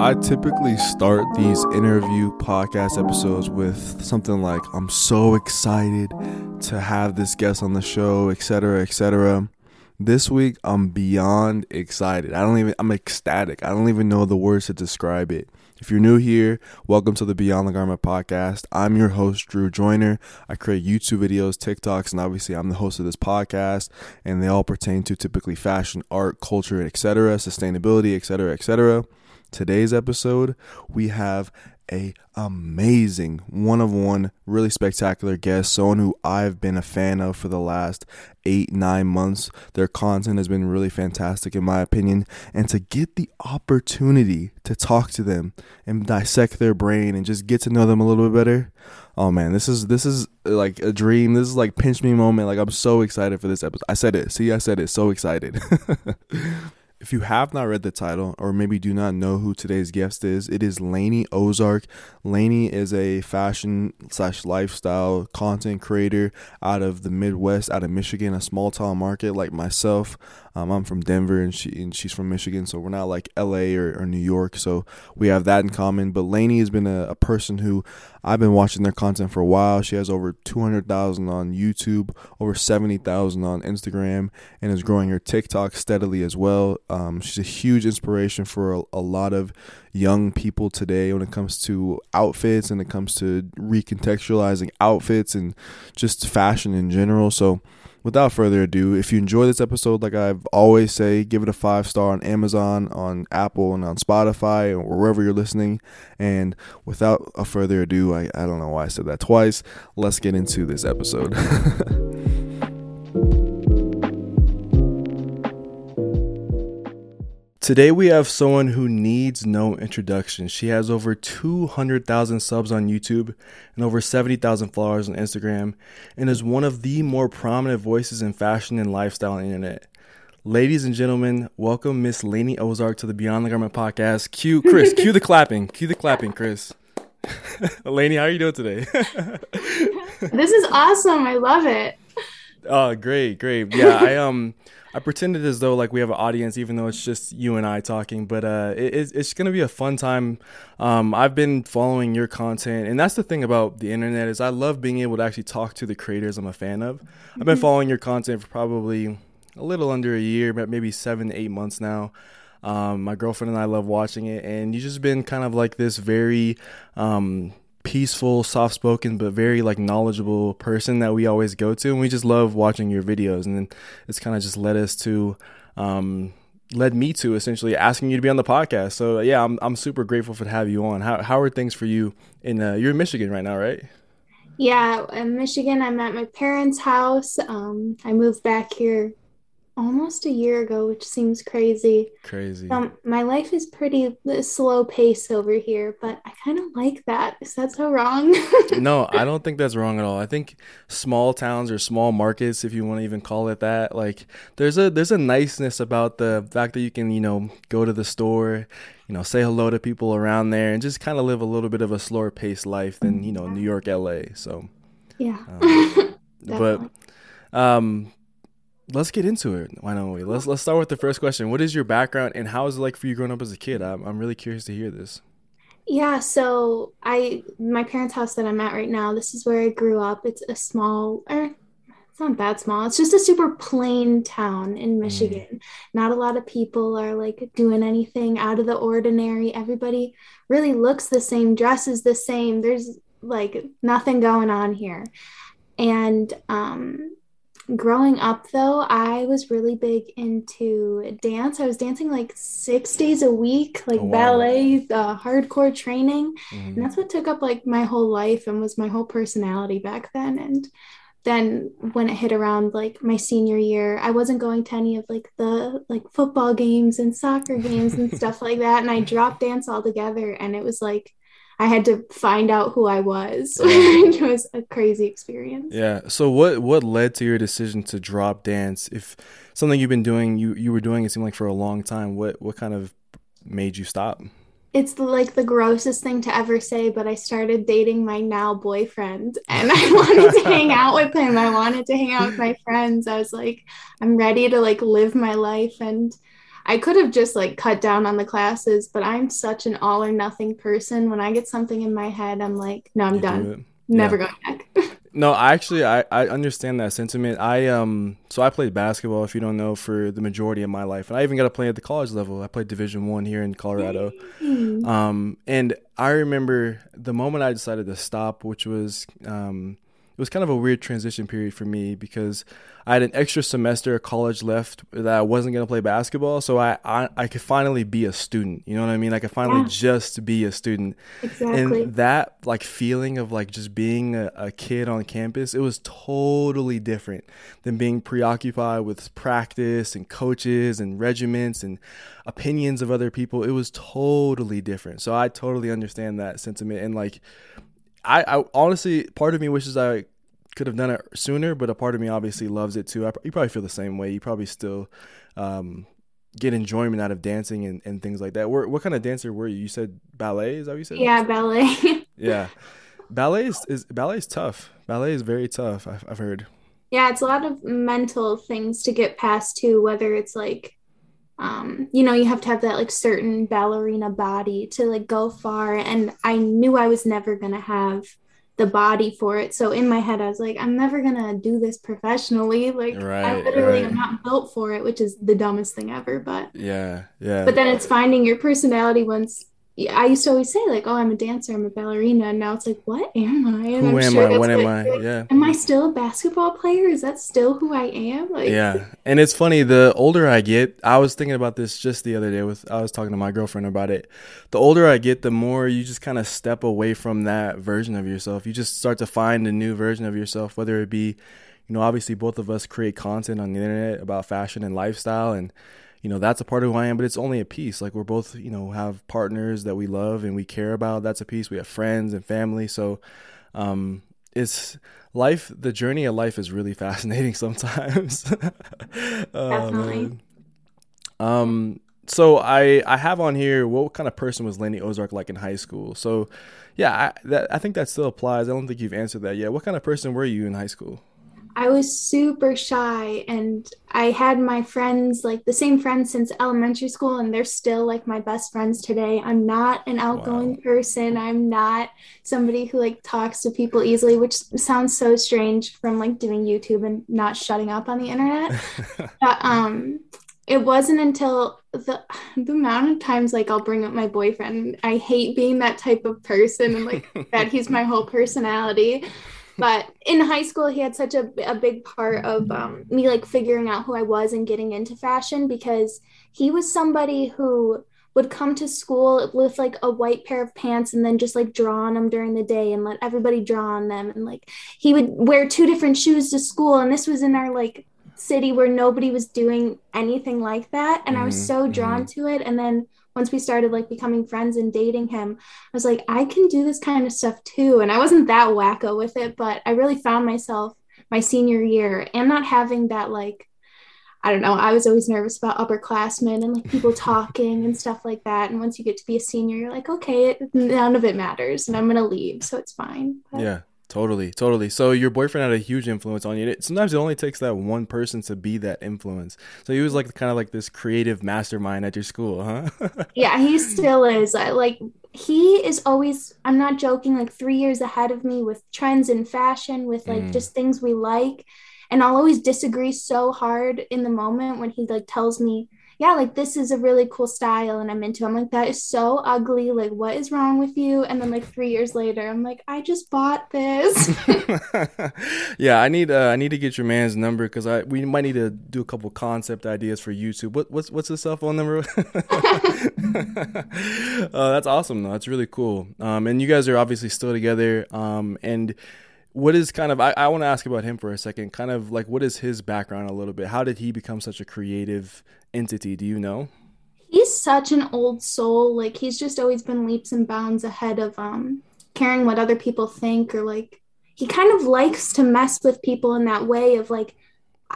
I typically start these interview podcast episodes with something like, I'm so excited to have this guest on the show, etc., etc. This week, I'm beyond excited. I don't even, I'm ecstatic. I don't even know the words to describe it. If you're new here, welcome to the Beyond the Garment podcast. I'm your host, Drew Joyner. I create YouTube videos, TikToks, and obviously I'm the host of this podcast, and they all pertain to typically fashion, art, culture, etc., sustainability, etc., etc. Today's episode, we have a amazing one of one really spectacular guest someone who i've been a fan of for the last eight nine months. Their content has been really fantastic in my opinion. And to get the opportunity to talk to them and dissect their brain and just get to know them a little bit better oh man this is this is like a dream. This is like pinch me moment. Like i'm so excited for this episode. I said it. See i said it. So excited If you have not read the title, or maybe do not know who today's guest is, it is Lainey Ozark. Lainey is a fashion slash lifestyle content creator out of the Midwest, out of Michigan, a small town market like myself. Um, I'm from Denver and she and she's from Michigan, so we're not like LA or, or New York, so we have that in common. But Lainey has been a, a person who I've been watching their content for a while. She has over 200,000 on YouTube, over 70,000 on Instagram, and is growing her TikTok steadily as well. Um, she's a huge inspiration for a, a lot of young people today when it comes to outfits and it comes to recontextualizing outfits and just fashion in general. So without further ado, if you enjoy this episode, like I've always say, give it a five star on Amazon, on Apple, and on Spotify, or wherever you're listening. And without a further ado, I, I don't know why I said that twice. Let's get into this episode. Today we have someone who needs no introduction. She has over 200,000 subs on YouTube and over 70,000 followers on Instagram and is one of the more prominent voices in fashion and lifestyle on the internet. Ladies and gentlemen, welcome Miss Lainey Ozark to the Beyond the Garment podcast. Cue Chris, cue the clapping. Cue the clapping, Chris. Lainey, how are you doing today? this is awesome. I love it. Oh, great, great. Yeah, I um I pretended as though like we have an audience, even though it's just you and I talking. But uh, it, it's gonna be a fun time. Um, I've been following your content, and that's the thing about the internet is I love being able to actually talk to the creators I'm a fan of. I've been mm-hmm. following your content for probably a little under a year, but maybe seven, eight months now. Um, my girlfriend and I love watching it, and you've just been kind of like this very um, peaceful, soft spoken, but very like knowledgeable person that we always go to. And we just love watching your videos. And then it's kind of just led us to, um, led me to essentially asking you to be on the podcast. So yeah, I'm, I'm super grateful for to have you on. How, how are things for you in, uh, you're in Michigan right now, right? Yeah, in Michigan, I'm at my parents' house. Um, I moved back here almost a year ago, which seems crazy. Crazy. Um, my life is pretty slow pace over here, but I kind of like that. Is that so wrong? no, I don't think that's wrong at all. I think small towns or small markets, if you want to even call it that, like there's a there's a niceness about the fact that you can you know go to the store, you know, say hello to people around there, and just kind of live a little bit of a slower paced life than you know New York, LA. So yeah, um, but um let's get into it. Why don't we? Let's let's start with the first question. What is your background and how is it like for you growing up as a kid? I'm I'm really curious to hear this. Yeah, so I my parents' house that I'm at right now, this is where I grew up. It's a small er, it's not that small. It's just a super plain town in mm. Michigan. Mm. Not a lot of people are like doing anything out of the ordinary. Everybody really looks the same, dresses the same. There's like nothing going on here. And um growing up though i was really big into dance. I was dancing like six days a week like oh, wow. ballet uh, hardcore training. Mm-hmm. and that's what took up like my whole life and was my whole personality back then. And then when it hit around like my senior year i wasn't going to any of like the like football games and soccer games and stuff like that. And i dropped dance altogether. And it was like I had to find out who I was. Oh. it was a crazy experience. Yeah. So what what led to your decision to drop dance? If something you've been doing, you you were doing it seemed like for a long time. What what kind of made you stop? it's like the grossest thing to ever say, but I started dating my now boyfriend and I wanted to hang out with him. I wanted to hang out with my friends. I was like, I'm ready to like live my life. And I could have just like cut down on the classes, but I'm such an all or nothing person. When I get something in my head, I'm like, no, I'm you done. Never yeah. going back. No, I actually, I, I understand that sentiment. I um, so I played basketball. If you don't know, for the majority of my life, and I even got to play at the college level. I played Division One here in Colorado. Um, and I remember the moment I decided to stop, which was um, was kind of a weird transition period for me because I had an extra semester of college left that I wasn't going to play basketball. So I, I, I, could finally be a student. You know what I mean? I could finally yeah. just be a student. Exactly. And that like feeling of like just being a, a kid on campus, it was totally different than being preoccupied with practice and coaches and regiments and opinions of other people. It was totally different. So I totally understand that sentiment. And like, I, I honestly, part of me wishes I could have done it sooner, but a part of me obviously loves it too. I, you probably feel the same way. You probably still um, get enjoyment out of dancing and, and things like that. Where, what kind of dancer were you? You said ballet. Is that what you said? Yeah, ballet. yeah, ballet is, is ballet is tough. Ballet is very tough. I've, I've heard. Yeah, it's a lot of mental things to get past too. Whether it's like um, you know, you have to have that like certain ballerina body to like go far. And I knew I was never going to have the body for it. So in my head, I was like, I'm never going to do this professionally. Like, right, I literally right. am not built for it, which is the dumbest thing ever. But yeah, yeah. But then it's finding your personality once I used to always say like, "Oh, I'm a dancer, I'm a ballerina," and now it's like, "What am I?" And who I'm am sure I? What am I? Like, yeah. Am I still a basketball player? Is that still who I am? Like, yeah. And it's funny. The older I get, I was thinking about this just the other day. With I was talking to my girlfriend about it. The older I get, the more you just kind of step away from that version of yourself. You just start to find a new version of yourself, whether it be, you know, obviously both of us create content on the internet about fashion and lifestyle, and you know that's a part of who I am, but it's only a piece. Like we're both, you know, have partners that we love and we care about. That's a piece. We have friends and family. So um, it's life. The journey of life is really fascinating sometimes. Definitely. um. So I I have on here what kind of person was Lainey Ozark like in high school? So yeah, I, that, I think that still applies. I don't think you've answered that yet. What kind of person were you in high school? I was super shy and I had my friends, like the same friends since elementary school, and they're still like my best friends today. I'm not an outgoing wow. person. I'm not somebody who like talks to people easily, which sounds so strange from like doing YouTube and not shutting up on the internet. but um it wasn't until the the amount of times like I'll bring up my boyfriend. I hate being that type of person and like that he's my whole personality but in high school he had such a, a big part of um, me like figuring out who i was and getting into fashion because he was somebody who would come to school with like a white pair of pants and then just like draw on them during the day and let everybody draw on them and like he would wear two different shoes to school and this was in our like city where nobody was doing anything like that and mm-hmm. i was mm-hmm. so drawn mm-hmm. to it and then once we started like becoming friends and dating him, I was like, I can do this kind of stuff too. And I wasn't that wacko with it, but I really found myself my senior year and not having that like I don't know. I was always nervous about upperclassmen and like people talking and stuff like that. And once you get to be a senior, you're like, okay, it, none of it matters, and I'm gonna leave, so it's fine. But, yeah, Totally, totally. So your boyfriend had a huge influence on you. sometimes it only takes that one person to be that influence. So he was like kind of like this creative mastermind at your school, huh? yeah, he still is. I, like he is always. I'm not joking. Like three years ahead of me with trends in fashion, with like mm. just things we like, and I'll always disagree so hard in the moment when he like tells me yeah, like this is a really cool style and I'm into. It. I'm like, that is so ugly. Like, what is wrong with you? And then like three years later, I'm like, I just bought this. yeah, I need uh, I need to get your man's number because I we might need to do a couple concept ideas for YouTube. What what's what's his cell phone number? uh, that's awesome though. That's really cool. Um, and you guys are obviously still together. Um, and what is kind of I, I want to ask about him for a second kind of like what is his background a little bit? How did he become such a creative entity? Do you know? He's such an old soul like he's just always been leaps and bounds ahead of um caring what other people think or like he kind of likes to mess with people in that way of like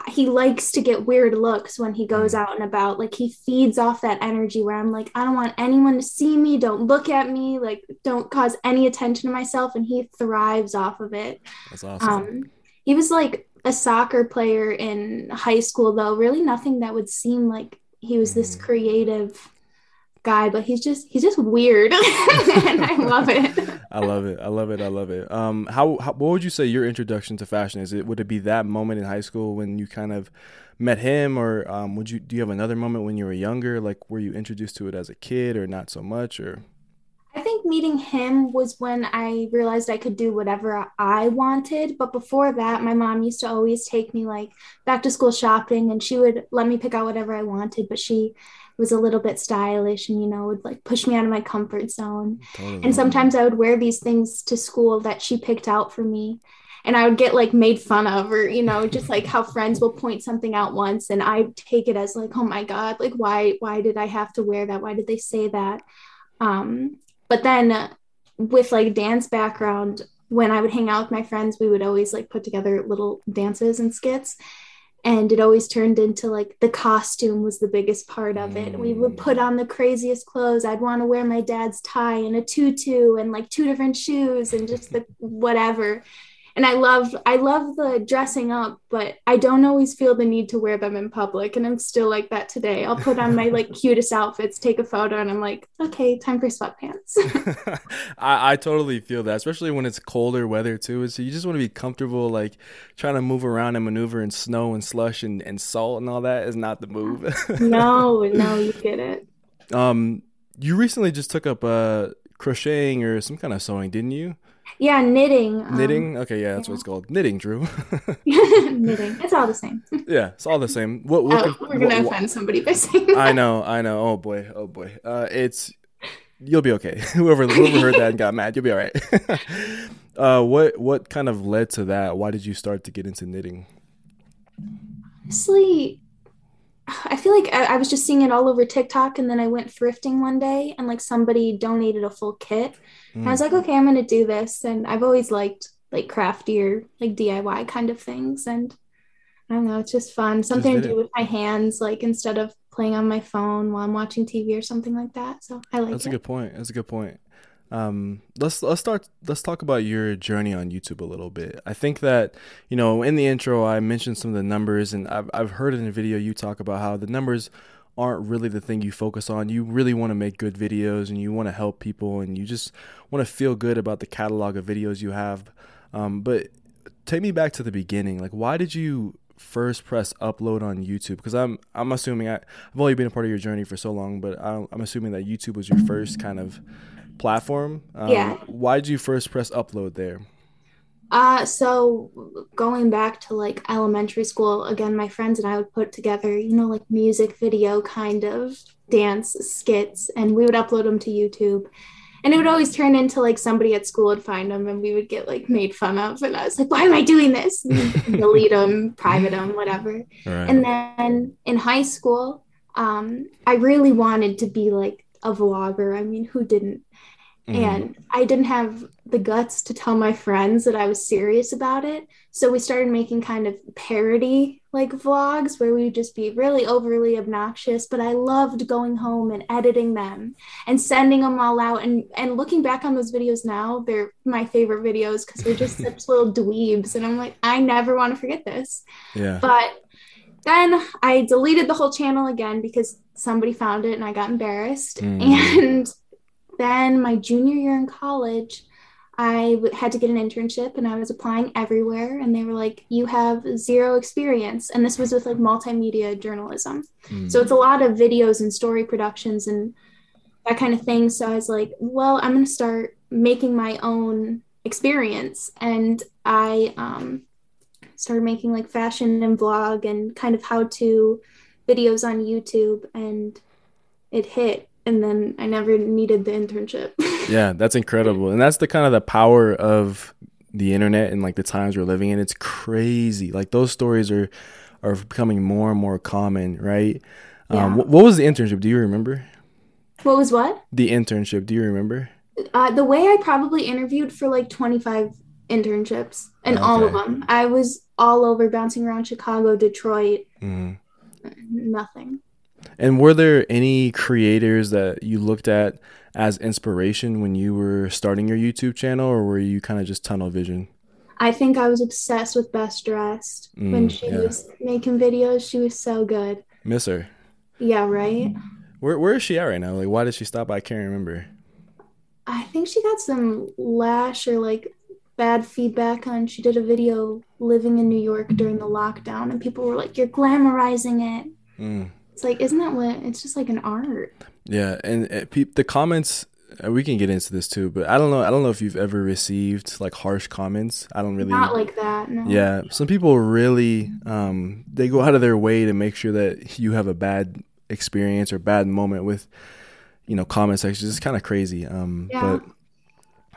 he likes to get weird looks when he goes Mm. out and about. Like he feeds off that energy where I'm like, I don't want anyone to see me. Don't look at me. Like, don't cause any attention to myself. And he thrives off of it. That's awesome. Um, he was like a soccer player in high school, though. Really, nothing that would seem like he was this Mhm. creative guy, but he's just he's just weird, and I love it. I love it. I love it. I love it. Um, how, how what would you say your introduction to fashion is? It would it be that moment in high school when you kind of met him, or um, would you do you have another moment when you were younger? Like, were you introduced to it as a kid, or not so much, or think meeting him was when I realized I could do whatever I wanted. But before that, my mom used to always take me like back to school shopping and she would let me pick out whatever I wanted. But she was a little bit stylish and, you know, would like push me out of my comfort zone. totally? And sometimes I would wear these things to school that she picked out for me. And I would get like made fun of, or, you know, just like how friends will point something out once and I take it as like, oh my God, like why why did I have to wear that? Why did they say that? Um, but then with like dance background, when I would hang out with my friends, we would always like put together little dances and skits. And it always turned into like the costume was the biggest part of it. We would put on the craziest clothes. I'd want to wear my dad's tie and a tutu and like two different shoes and just the whatever. And I love I love the dressing up, but I don't always feel the need to wear them in public. And I'm still like that today. I'll put on my like cutest outfits, take a photo, and I'm like, okay, time for sweatpants. I, I totally feel that, especially when it's colder weather too. So you just want to be comfortable, like trying to move around and maneuver in snow and slush and, and salt and all that is not the move. no, no, you get it. um, you recently just took up uh crocheting or some kind of sewing, didn't you? Yeah, knitting. um, Knitting. Okay, yeah, that's what it's called. Knitting, Drew. knitting. It's all the same. yeah, it's all the same. What, what, Oh, we're gonna what- offend somebody by saying I know, I know. Oh boy, oh boy. Uh, it's you'll be okay. whoever whoever heard that and got mad, you'll be all right. uh, what what kind of led to that? Why did you start to get into knitting? honestly i feel like I, I was just seeing it all over tiktok and then i went thrifting one day and like somebody donated a full kit and i was Mm. like okay i'm gonna do this and i've always liked like craftier like diy kind of things and i don't know it's just fun something to do it. with my hands like instead of playing on my phone while i'm watching tv or something like that so i like That's a good point. That's a good point. Um, let's let's start. Let's talk about your journey on YouTube a little bit. I think that you know in the intro I mentioned some of the numbers, and I've I've heard in a video you talk about how the numbers aren't really the thing you focus on. You really want to make good videos, and you want to help people, and you just want to feel good about the catalog of videos you have. Um, but take me back to the beginning. Like, why did you first press upload on YouTube? Because I'm I'm assuming I, I've only been a part of your journey for so long, but I, I'm assuming that YouTube was your first kind of platform. Um, Yeah. Why did you first press upload there? Uh, so going back to like elementary school, again, my friends and I would put together, you know, like music video kind of dance skits, and we would upload them to YouTube. And it would always turn into like somebody at school would find them and we would get like made fun of. And I was like, why am I doing this? Delete them, private them, whatever. Right. And then in high school, um, I really wanted to be like a vlogger. I mean, who didn't? Mm-hmm. And I didn't have the guts to tell my friends that I was serious about it. So we started making kind of parody like vlogs where we would just be really overly obnoxious. But I loved going home and editing them and sending them all out. And, and looking back on those videos now, they're my favorite videos because they're just such little dweebs. And I'm like, I never want to forget this. yeah. But then I deleted the whole channel again because somebody found it and I got embarrassed. Mm. And then my junior year in college, I had to get an internship and I was applying everywhere. And they were like, You have zero experience. And this was with like multimedia journalism. Mm. So it's a lot of videos and story productions and that kind of thing. So I was like, well, I'm going to start making my own experience. And I um, started making like fashion and vlog and kind of how to videos on YouTube. And it hit. And then I never needed the internship. Yeah, that's incredible. And that's the kind of the power of the internet and like the times we're living in. It's crazy. Like those stories are are becoming more and more common, right? Yeah. Um, what, what was the internship? Do you remember? what was what? The internship. Do you remember? Uh, the way I probably interviewed for like 25 internships and all of them. I was all over, bouncing around Chicago, Detroit. Mhm. Nothing. And were there any creators that you looked at as inspiration when you were starting your YouTube channel, or were you kind of just tunnel vision? I think I was obsessed with Best Dressed when Mm, she yeah. was making videos. She was so good. Miss her. Yeah, right. Where Where is she at right now? Like, why did she stop? I can't remember. I think she got some lash or like bad feedback on. She did a video living in New York during the lockdown, and people were like, "You're glamorizing it." Mm. It's like, isn't that what? It's just like an art. Yeah, and uh, peop the comments. uh, We can get into this too, but I don't know. I don't know if you've ever received like harsh comments. I don't really. Not like that. No. Yeah, some people really um, they go out of their way to make sure that you have a bad experience or bad moment with, you know, comment sections. It's kind of crazy. Um, Yeah.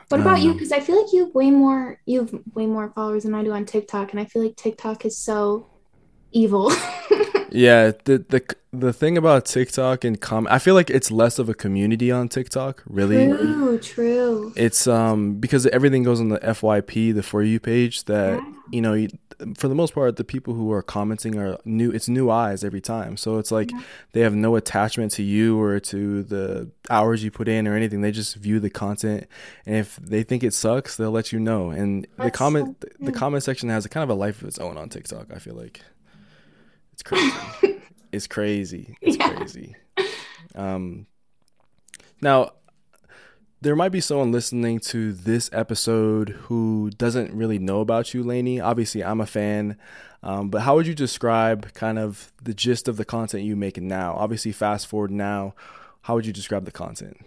But What about you? Um, Because I feel like you have way more. You have way more followers than I do on TikTok, and I feel like TikTok is so evil. yeah, the the the thing about TikTok and comment, I feel like it's less of a community on TikTok. Really, True. True. it's um because everything goes on the FYP, the for you page. That Yeah. you know, you, for the most part, the people who are commenting are new. It's new eyes every time, so it's like Yeah. they have no attachment to you or to the hours you put in or anything. They just view the content, and if they think it sucks, they'll let you know. And the comment, so the comment section has a kind of a life of its own on TikTok. I feel like it's crazy. it's crazy. It's Yeah. crazy. Um, now there might be someone listening to this episode who doesn't really know about you, Lainey. Obviously, I'm a fan, um, but how would you describe kind of the gist of the content you make now? Obviously, fast forward now, how would you describe the content?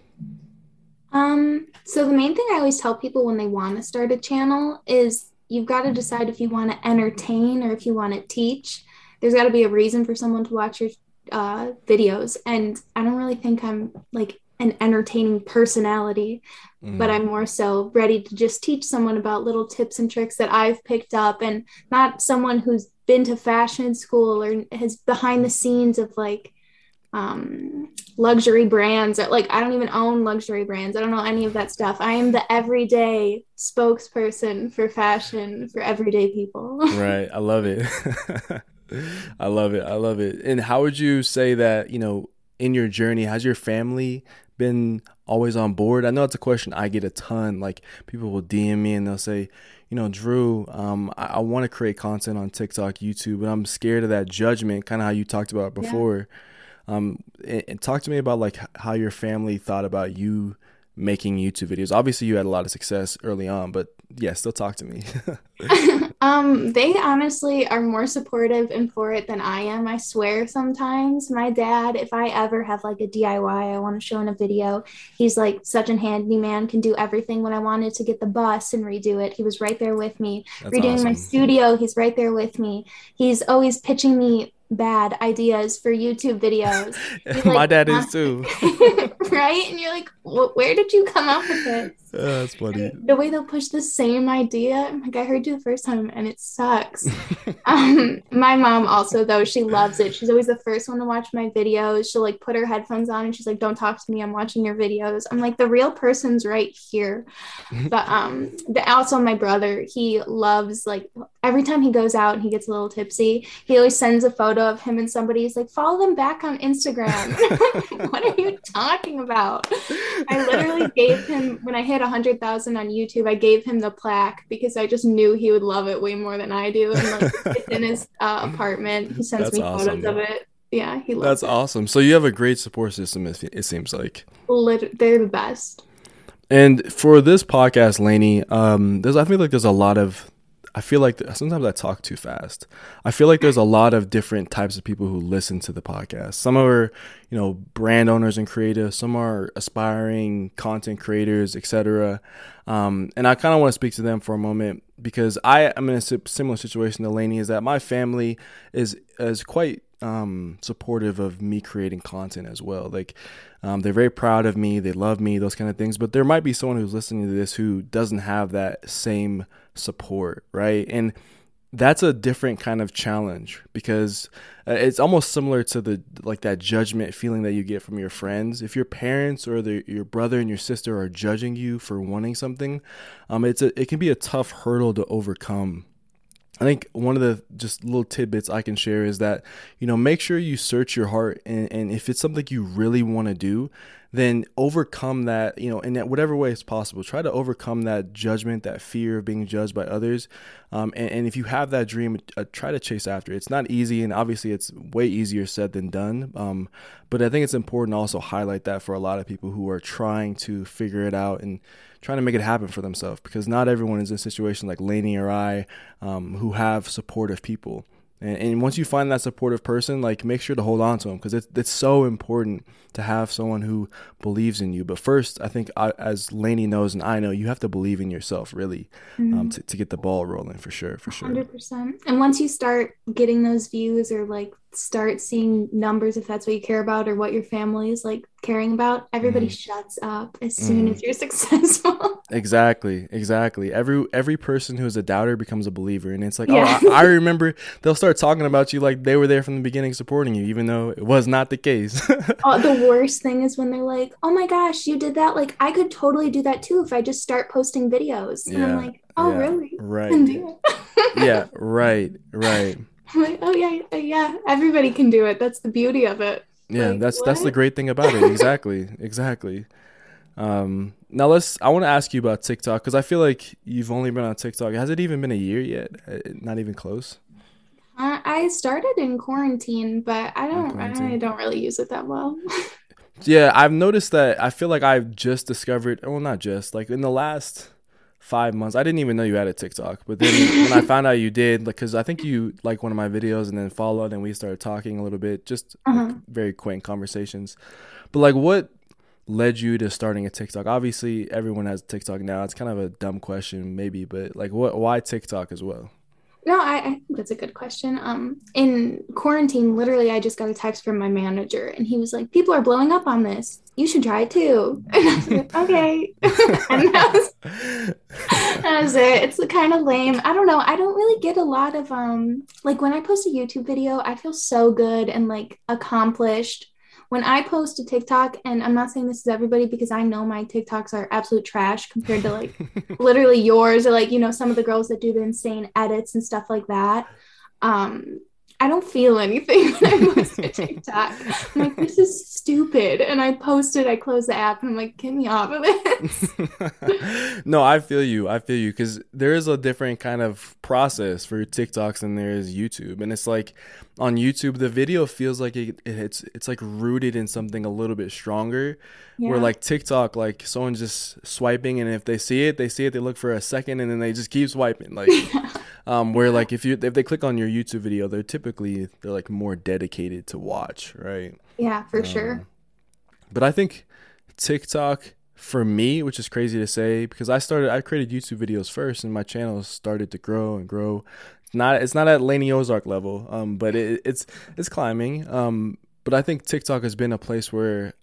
Um, so the main thing I always tell people when they want to start a channel is you've got to decide if you want to entertain or if you want to teach. There's got to be a reason for someone to watch your uh, videos, and I don't really think I'm like an entertaining personality, but I'm more so ready to just teach someone about little tips and tricks that I've picked up, and not someone who's been to fashion school or has behind the scenes of like um luxury brands or like I don't even own luxury brands. I don't know any of that stuff. I am the everyday spokesperson for fashion for everyday people. right. I love it. I love it. I love it. And how would you say that, you know, in your journey, has your family been always on board? I know it's a question I get a ton. Like people will DM me and they'll say, you know, Drew, um, I, I want to create content on TikTok, YouTube, but I'm scared of that judgment, kind of how you talked about before. Um, and, and talk to me about like how your family thought about you making YouTube videos. Obviously, you had a lot of success early on, but yeah, still talk to me. um, they honestly are more supportive and for it than I am. I swear sometimes. My dad, if I ever have like a DIY I want to show in a video, he's like such a handyman, can do everything. When I wanted to get the bus and redo it, he was right there with me. That's Redoing my studio, he's right there with me. He's always pitching me bad ideas for YouTube videos. He, My like, dad is too. right? And you're like, "Wh- where did you come up with this? Uh, that's funny. the way they'll push the same idea like i heard you the first time and it sucks. Um my mom also though she loves it. She's always the first one to watch my videos. She'll like put her headphones on and she's like don't talk to me. I'm watching your videos. I'm like the real person's right here. But um the, also my brother he loves like every time he goes out and he gets a little tipsy he always sends a photo of him and somebody. He's like follow them back on instagram. What are you talking about? I literally gave him when I hit hundred thousand on YouTube. I gave him the plaque because I just knew he would love it way more than I do. And like it's in his uh, apartment. He sends That's me awesome. photos of it. Yeah, he loves That's it. awesome. So you have a great support system. It, seems like. Lit- they're the best. And for this podcast, Lainey, um, there's I feel like there's a lot of. I feel like th- sometimes I talk too fast. I feel like there's a lot of different types of people who listen to the podcast. Some are, you know, brand owners and creatives. Some are aspiring content creators, etc. Um, and I kind of want to speak to them for a moment because I am in a similar situation to Lainey. Is that my family is is quite um, supportive of me creating content as well. Like um, they're very proud of me, they love me, those kind of things. But there might be someone who's listening to this who doesn't have that same support, right? And that's a different kind of challenge because uh, it's almost similar to the like that judgment feeling that you get from your friends. If your parents or the, your brother and your sister are judging you for wanting something, um, it's a it can be a tough hurdle to overcome I think one of the just little tidbits I can share is that, you know, make sure you search your heart and, and if it's something you really want to do, then overcome that, you know, in whatever way it's possible. Try to overcome that judgment, that fear of being judged by others. Um, and, and, if you have that dream, uh, try to chase after it. It's not easy, and obviously it's way easier said than done. Um, but I think it's important to also highlight that for a lot of people who are trying to figure it out and trying to make it happen for themselves because not everyone is in a situation like Lainey or I um, who have supportive people. And, and, once you find that supportive person, like make sure to hold on to them because it's, it's so important to have someone who believes in you. But first, I think I, as Lainey knows and I know, you have to believe in yourself really um, mm-hmm. um, to, to get the ball rolling for sure, for sure. 100%. And once you start getting those views or like start seeing numbers if that's what you care about or what your family is like caring about everybody mm. shuts up as soon mm. as you're successful exactly exactly every every person who's a doubter becomes a believer and it's like yeah. oh I, I, remember they'll start talking about you like they were there from the beginning supporting you even though it was not the case oh, the worst thing is when they're like oh my gosh you did that like i could totally do that too if i just start posting videos and yeah. i'm like oh yeah. really right yeah right right I'm like, oh yeah, yeah, everybody can do it. That's the beauty of it. Yeah, like, that's what? that's the great thing about it. Exactly, exactly. Um, now let's. I want to ask you about TikTok because I feel like you've only been on TikTok. Has it even been a year yet? Uh, not even close. Uh, I started in quarantine, but I don't. I don't really use it that well. yeah, I've noticed that. I feel like I've just discovered. Well, not just like in the last five months. I didn't even know you had a TikTok, but then when I found out you did, like, cause I think you like one of my videos and then followed, and we started talking a little bit, just uh-huh. like, very quaint conversations. But like, what led you to starting a TikTok? Obviously, everyone has TikTok now. It's kind of a dumb question, maybe, but like, what? Why TikTok as well? No, I, I, think that's a good question. Um, in quarantine, literally, I just got a text from my manager, and he was like, "People are blowing up on this. You should try it too." Like, okay, and that was, that was it. It's kind of lame. I don't know. I don't really get a lot of um, like when I post a YouTube video, I feel so good and like accomplished when I post a TikTok, and I'm not saying this is everybody because I know my TikToks are absolute trash compared to like literally yours or like, you know, some of the girls that do the insane edits and stuff like that. Um, I don't feel anything when I post a TikTok. I'm like, this is stupid. And I post it, I close the app, and I'm like, get me off of this. no, I feel you. I feel you because there is a different kind of process for TikToks than there is YouTube. And it's like on YouTube, the video feels like it, it's it's like rooted in something a little bit stronger. Yeah. Where like TikTok, like someone's just swiping, and if they see it, they see it, they look for a second, and then they just keep swiping. Like um, where like if you if they click on your YouTube video, they're typically they're like more dedicated to watch, right? Yeah, for um, sure. But I think TikTok for me, which is crazy to say, because I started I created YouTube videos first, and my channel started to grow and grow. Not it's not at Lainey Ozark level, um, but it, it's it's climbing. Um, but I think TikTok has been a place where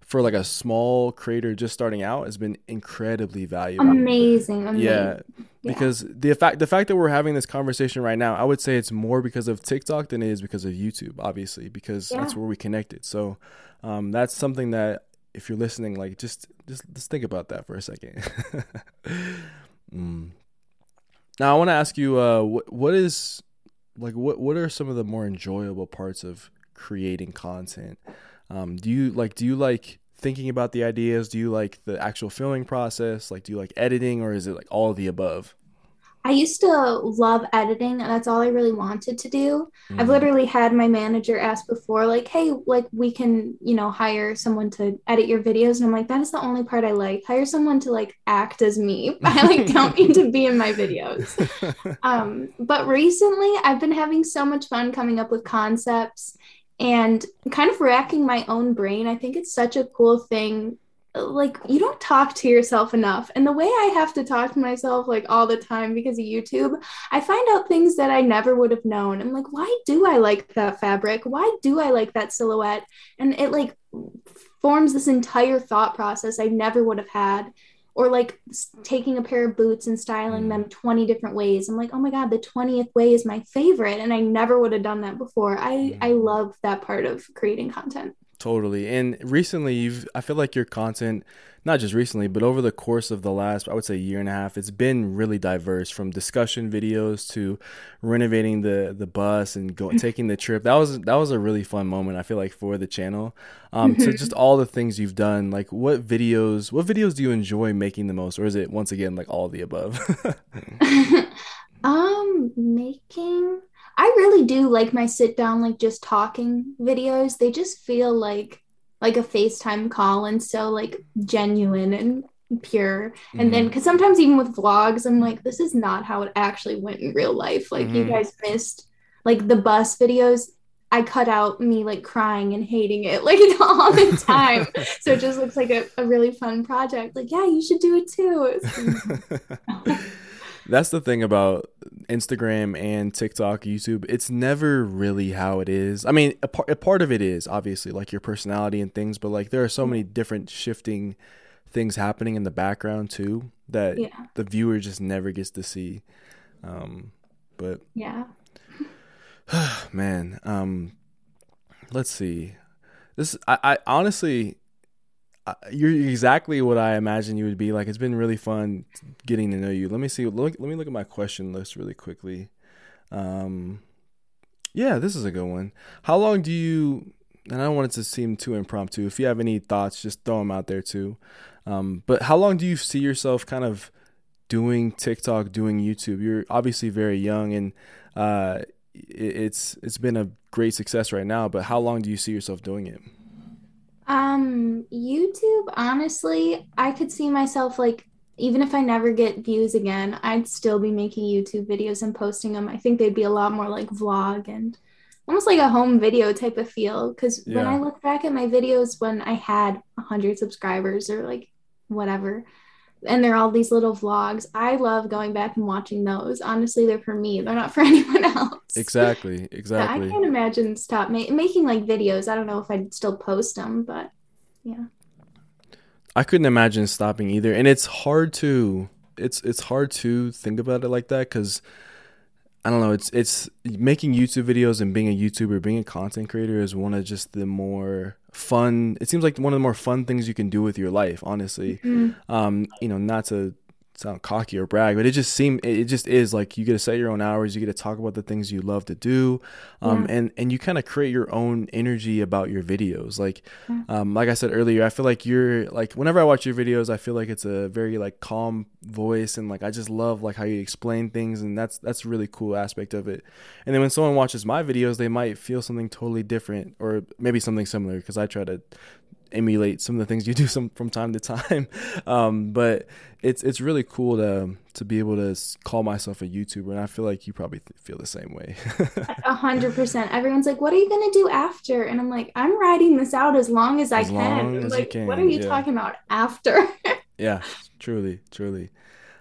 for like a small creator just starting out has been incredibly valuable. Amazing, amazing. Yeah, because yeah. the fact the fact that we're having this conversation right now, I would say it's more because of TikTok than it is because of YouTube, obviously, because yeah. that's where we connected. So um, that's something that if you're listening, like just just just think about that for a second. mm. Now I want to ask you, uh, what what is like what what are some of the more enjoyable parts of creating content? Um, do you like do you like thinking about the ideas? Do you like the actual filming process? Like do you like editing or is it like all of the above? I used to love editing and that's all I really wanted to do. Mm. I've literally had my manager ask before, like, hey, like we can, you know, hire someone to edit your videos. And I'm like, that is the only part I like. Hire someone to like act as me. I like don't need to be in my videos. um, but recently I've been having so much fun coming up with concepts and kind of racking my own brain. I think it's such a cool thing. Like, you don't talk to yourself enough. And the way I have to talk to myself, like, all the time because of YouTube, I find out things that I never would have known. I'm like, why do I like that fabric? Why do I like that silhouette? And it, like, forms this entire thought process I never would have had or like taking a pair of boots and styling mm. them 20 different ways. I'm like oh my god the 20th way is my favorite and i never would have done that before. I i love that part of creating content Totally. And recently, you've I feel like your content, not just recently, but over the course of the last, I would say, year and a half, it's been really diverse from discussion videos to renovating the the bus and going taking the trip. That was that was a really fun moment. I feel like for the channel, um, to just all the things you've done. Like, what videos? What videos do you enjoy making the most, or is it once again like all the above? um, making. I really do like my sit down, like just talking videos. They just feel like like a FaceTime call and so like genuine and pure. Mm-hmm. And then because mm-hmm. sometimes even with vlogs, I'm like, this is not how it actually went in real life. Like mm-hmm. you guys missed like the bus videos. I cut out me like crying and hating it like all the time. so it just looks like a, a really fun project. Like, yeah, you should do it too. That's the thing about Instagram and TikTok, YouTube. It's never really how it is. I mean, a, part, a part of it is obviously like your personality and things, but like there are so many different shifting things happening in the background too that yeah. the viewer just never gets to see. Um, but yeah, man. Um, let's see. This I, I honestly you're exactly what I imagine you would be. Like it's been really fun getting to know you. Let me see. Look, let me look at my question list really quickly. Um, yeah, this is a good one. How long do you? And I don't want it to seem too impromptu. If you have any thoughts, just throw them out there too. Um, but how long do you see yourself kind of doing TikTok, doing YouTube? You're obviously very young, and uh, it's it's been a great success right now. But how long do you see yourself doing it? Um, YouTube, honestly, I could see myself like even if I never get views again, I'd still be making YouTube videos and posting them. I think they'd be a lot more like vlog and almost like a home video type of feel. Because yeah. when I look back at my videos when I had 100 subscribers or like whatever, and they're all these little vlogs. I love going back and watching those. Honestly, they're for me. They're not for anyone else. Exactly. Exactly. I can't imagine stop ma- making like videos. I don't know if I'd still post them, but yeah. I couldn't imagine stopping either, and it's hard to it's it's hard to think about it like that because I don't know. It's it's making YouTube videos and being a YouTuber, being a content creator is one of just the more fun. It seems like one of the more fun things you can do with your life. Honestly, mm-hmm. um, you know, not to sound cocky or brag, but it just seems it just is like you get to set your own hours. You get to talk about the things you love to do, um, yeah. and and you kind of create your own energy about your videos. Like, yeah. um, like I said earlier, I feel like you're like whenever I watch your videos, I feel like it's a very like calm voice, and like I just love like how you explain things, and that's that's a really cool aspect of it. And then when someone watches my videos, they might feel something totally different, or maybe something similar, because I try to emulate some of the things you do some from time to time. Um, but it's it's really cool to to be able to call myself a YouTuber, and I feel like you probably feel the same way. A hundred percent. Everyone's like, "What are you gonna do after?" And I'm like, "I'm writing this out as long as I as can." As like, can. what are you yeah. talking about after? yeah, truly, truly.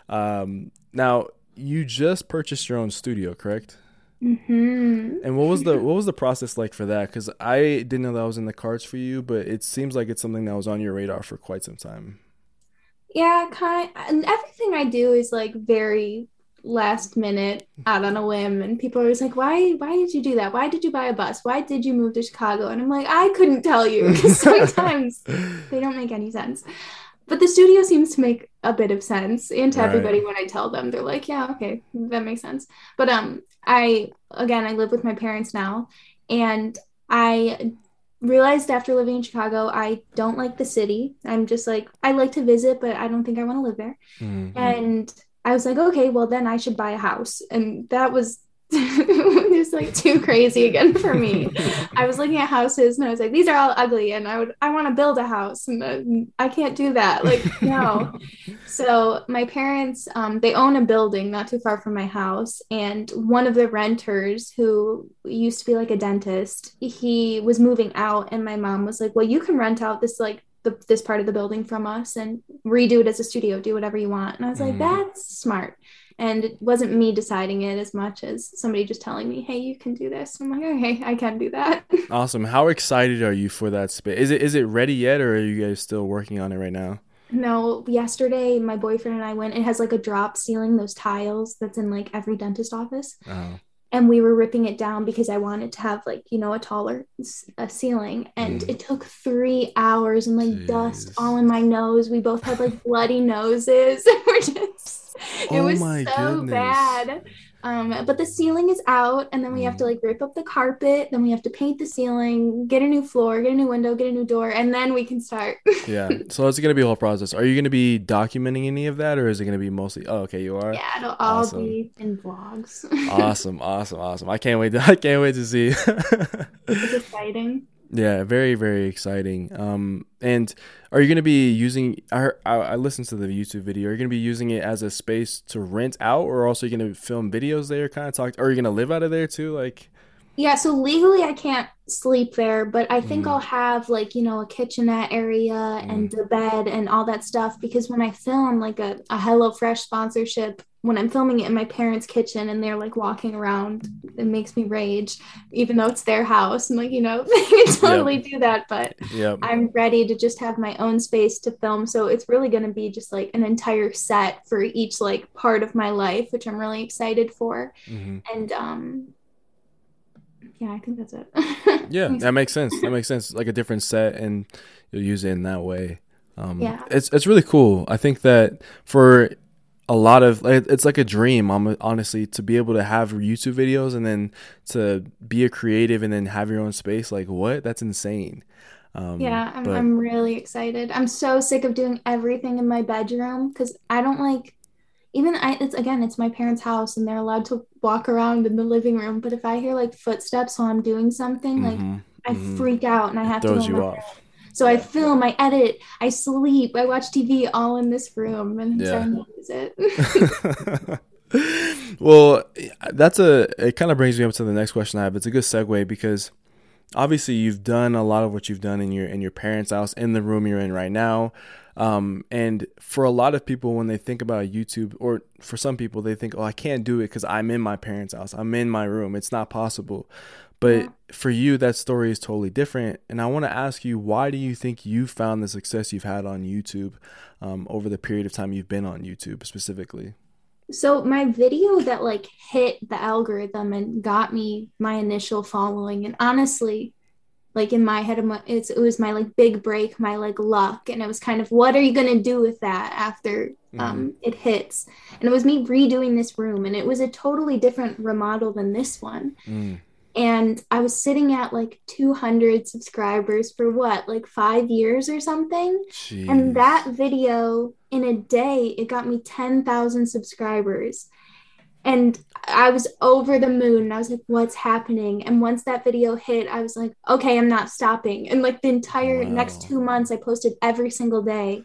Um, now you just purchased your own studio, correct? Mm-hmm. And what was the what was the process like for that? Because I didn't know that was in the cards for you, but it seems like it's something that was on your radar for quite some time. Yeah, kind. Of, and everything I do is like very last minute, out on a whim, and people are always like, "Why? Why did you do that? Why did you buy a bus? Why did you move to Chicago?" And I'm like, I couldn't tell you because sometimes they don't make any sense but the studio seems to make a bit of sense and to right. everybody when i tell them they're like yeah okay that makes sense but um i again i live with my parents now and i realized after living in chicago i don't like the city. I'm just like i like to visit but i don't think i want to live there. Mm-hmm. and i was like okay well then i should buy a house. And that was it's like too crazy again for me. I was looking at houses and I was like, these are all ugly, and I would I want to build a house, and I can't do that. Like no. so my parents, um, they own a building not too far from my house, and one of the renters who used to be like a dentist, he was moving out, and my mom was like, well, you can rent out this like the, this part of the building from us and redo it as a studio, do whatever you want. And I was like, mm. that's smart and it wasn't me deciding it as much as somebody just telling me hey you can do this. I'm like okay i can do that. Awesome. How excited are you for that space? Is it is it ready yet or are you guys still working on it right now? No yesterday my boyfriend and i went it has like a drop ceiling those tiles that's in like every dentist office. Oh. And we were ripping it down because I wanted to have like you know a taller a ceiling. And Mm. it took 3 hours and like dust all in my nose. We both had like bloody noses. We're just it Oh was so goodness. bad um but the ceiling is out and then we have to Mm. like rip up the carpet then we have to paint the ceiling get a new floor get a new window get a new door and then we can start Yeah. So it's gonna be a whole process. Are you gonna be documenting any of that, or is it gonna be mostly? Oh, okay, you are. yeah it'll all Awesome. be in vlogs Awesome, awesome, awesome. I can't wait. To, I can't wait to see. it's exciting yeah, very, very exciting. Um, and are you gonna be using? I, I I listened to the YouTube video. Are you gonna be using it as a space to rent out, or also you gonna film videos there? Kind of talk. Or are you gonna live out of there too? Like, Yeah, so legally I can't sleep there, but I think Mm. I'll have like, you know, a kitchenette area and a bed and all that stuff because when I film like a, a HelloFresh sponsorship, when I'm filming it in my parents' kitchen and they're like walking around, it makes me rage, even though it's their house. I'm like, you know, they can totally do that, but yeah, I'm ready to just have my own space to film. So it's really going to be just like an entire set for each like part of my life, which I'm really excited for. hmm And um yeah, I think that's it. yeah, that makes sense. That makes sense. Like a different set, and you'll use it in that way. Um, Yeah. it's it's really cool. I think that for a lot of it's like a dream hon- honestly to be able to have youtube videos and then to be a creative and then have your own space like what that's insane um Yeah, I'm, but I'm really excited. I'm so sick of doing everything in my bedroom because I don't like even I it's again it's my parents' house and they're allowed to walk around in the living room. But if I hear like footsteps while I'm doing something, like mhm, I mhm. freak out and I have to throws go you off. So I film, I edit, I sleep, I watch TV all in this room and Yeah. starting to use it. well, that's a. It kind of brings me up to the next question I have. It's a good segue because obviously you've done a lot of what you've done in your in your parents' house in the room you're in right now. Um, and for a lot of people, when they think about YouTube, or for some people, they think, "Oh, I can't do it because I'm in my parents' house. I'm in my room. It's not possible." But for you, that story is totally different. And I want to ask you, why do you think you found the success you've had on YouTube um, over the period of time you've been on YouTube specifically? So my video that like hit the algorithm and got me my initial following, and honestly, like in my head, it's it was my like big break, my like luck, and it was kind of what are you gonna do with that after um it hits? And it was me redoing this room, and it was a totally different remodel than this one. Mm. And I was sitting at like 200 subscribers for what, like five years or something. Jeez. And that video in a day, it got me 10,000 subscribers. And I was over the moon. And I was like, what's happening? And once that video hit, I was like, okay, I'm not stopping. And like the entire Wow. next two months, I posted every single day.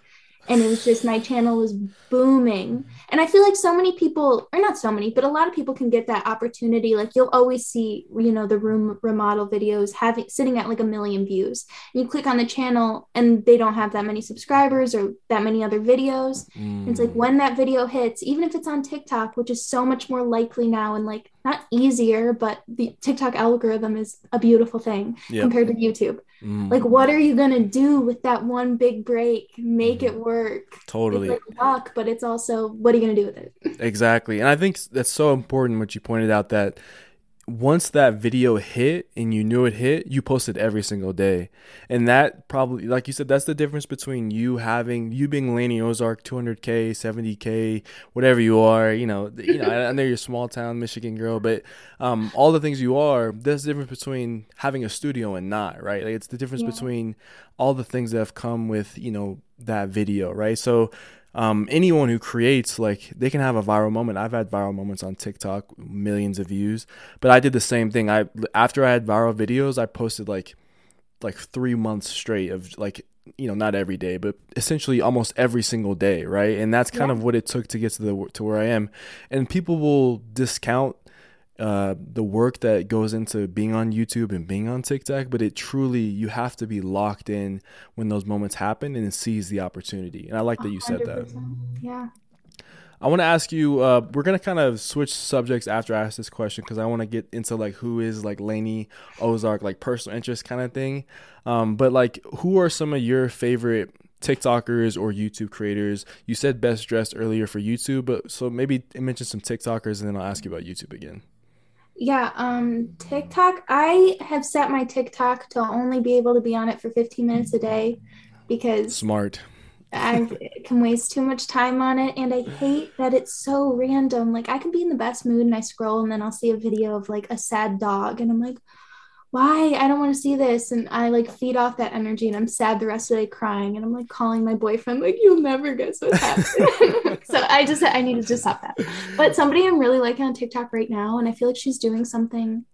And it was just my channel was booming. And I feel like so many people, or not so many, but a lot of people can get that opportunity. Like you'll always see, you know, the room remodel videos having sitting at like a million views. And you click on the channel and they don't have that many subscribers or that many other videos. Mm. It's like when that video hits, even if it's on TikTok, which is so much more likely now and like not easier, but the TikTok algorithm is a beautiful thing Yep. compared to YouTube. Mm. Like, what are you gonna do with that one big break? Make it work. totally. It's like luck, but it's also what are you gonna do with it? Exactly. And I think that's so important what you pointed out that once that video hit and you knew it hit, you posted every single day. And that probably, like you said, that's the difference between you having, you being Lainey Ozark, 200K, 70K, whatever you are, you know, you know, I I know you're a small town Michigan girl, but um, all the things you are, there's the difference between having a studio and not, right? Like it's the difference Yeah. between all the things that have come with, you know, that video, right? So, um, anyone who creates like they can have a viral moment. I've had viral moments on TikTok, millions of views, but I did the same thing. I after I had viral videos, I posted like like three months straight of like you know not every day, but essentially almost every single day, right? And that's kind Yeah. of what it took to get to the to where I am. And people will discount uh, the work that goes into being on YouTube and being on TikTok, but it truly you have to be locked in when those moments happen and seize the opportunity. And I like that you said that. Yeah. I want to ask you. Uh, we're gonna kind of switch subjects after I ask this question because I want to get into like who is like Lainey Ozark, like personal interest kind of thing. Um, but like, who are some of your favorite TikTokers or YouTube creators? You said best dressed earlier for YouTube, but so maybe mention some TikTokers and then I'll ask you about YouTube again. Yeah, um, TikTok. I have set my TikTok to only be able to be on it for 15 minutes a day because Smart. I can waste too much time on it. And I hate that it's so random. Like, I can be in the best mood and I scroll and then I'll see a video of like a sad dog, and I'm like, why? I don't want to see this. And I like feed off that energy and I'm sad the rest of the day crying. And I'm like calling my boyfriend, like, you'll never guess what's happening. so I just, I needed to stop that. But somebody I'm really liking on TikTok right now, and I feel like she's doing something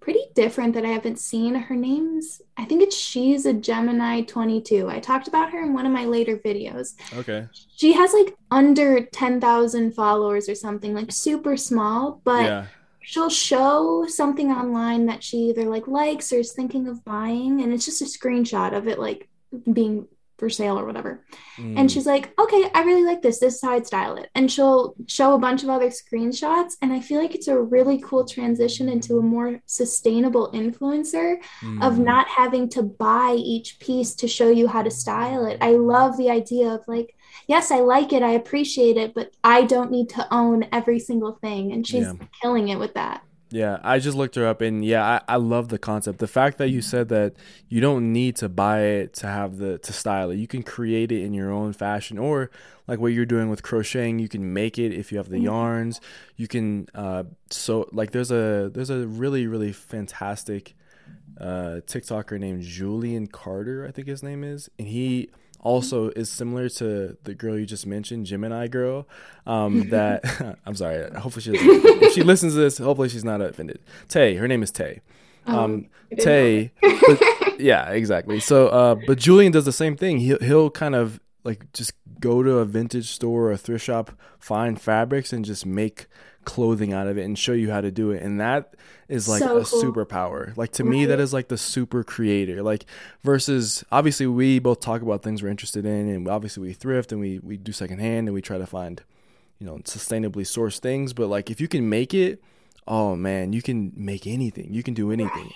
pretty different that I haven't seen. Her name's, I think it's She's a Gemini 22. I talked about her in one of my later videos. Okay. She has like under 10,000 followers or something, like super small, but yeah. She'll show something online that she either like likes or is thinking of buying, and it's just a screenshot of it like being for sale or whatever. Mm. And she's like, okay, I really like this. This is how I'd style it. And she'll show a bunch of other screenshots. And I feel like it's a really cool transition into a more sustainable influencer of Mm. not having to buy each piece to show you how to style it. I love the idea of like, yes, I like it, I appreciate it, but I don't need to own every single thing. And she's Yeah. killing it with that. Yeah, I just looked her up and yeah, I, I love the concept. The fact that you said that you don't need to buy it to have the to style it. You can create it in your own fashion or like what you're doing with crocheting, you can make it if you have the Mhm. yarns. You can uh so like there's a there's a really really fantastic uh TikToker named Julian Carter, I think his name is, and he also is similar to the girl you just mentioned, Gemini girl. Um, that I'm sorry. Hopefully she doesn't, if she listens to this, hopefully she's not offended. Tay, her name is Tay. Um, I Tay, but, yeah, exactly. So, uh, but Julian does the same thing. He'll he'll kind of like just go to a vintage store or a thrift shop, find fabrics, and just make clothing out of it and show you how to do it. And that is like So a cool. superpower. Like to me, that is like the super creator. Like versus obviously we both talk about things we're interested in, and obviously we thrift and we we do secondhand and we try to find you know sustainably sourced things. But like if you can make it. Oh man, you can make anything. You can do anything.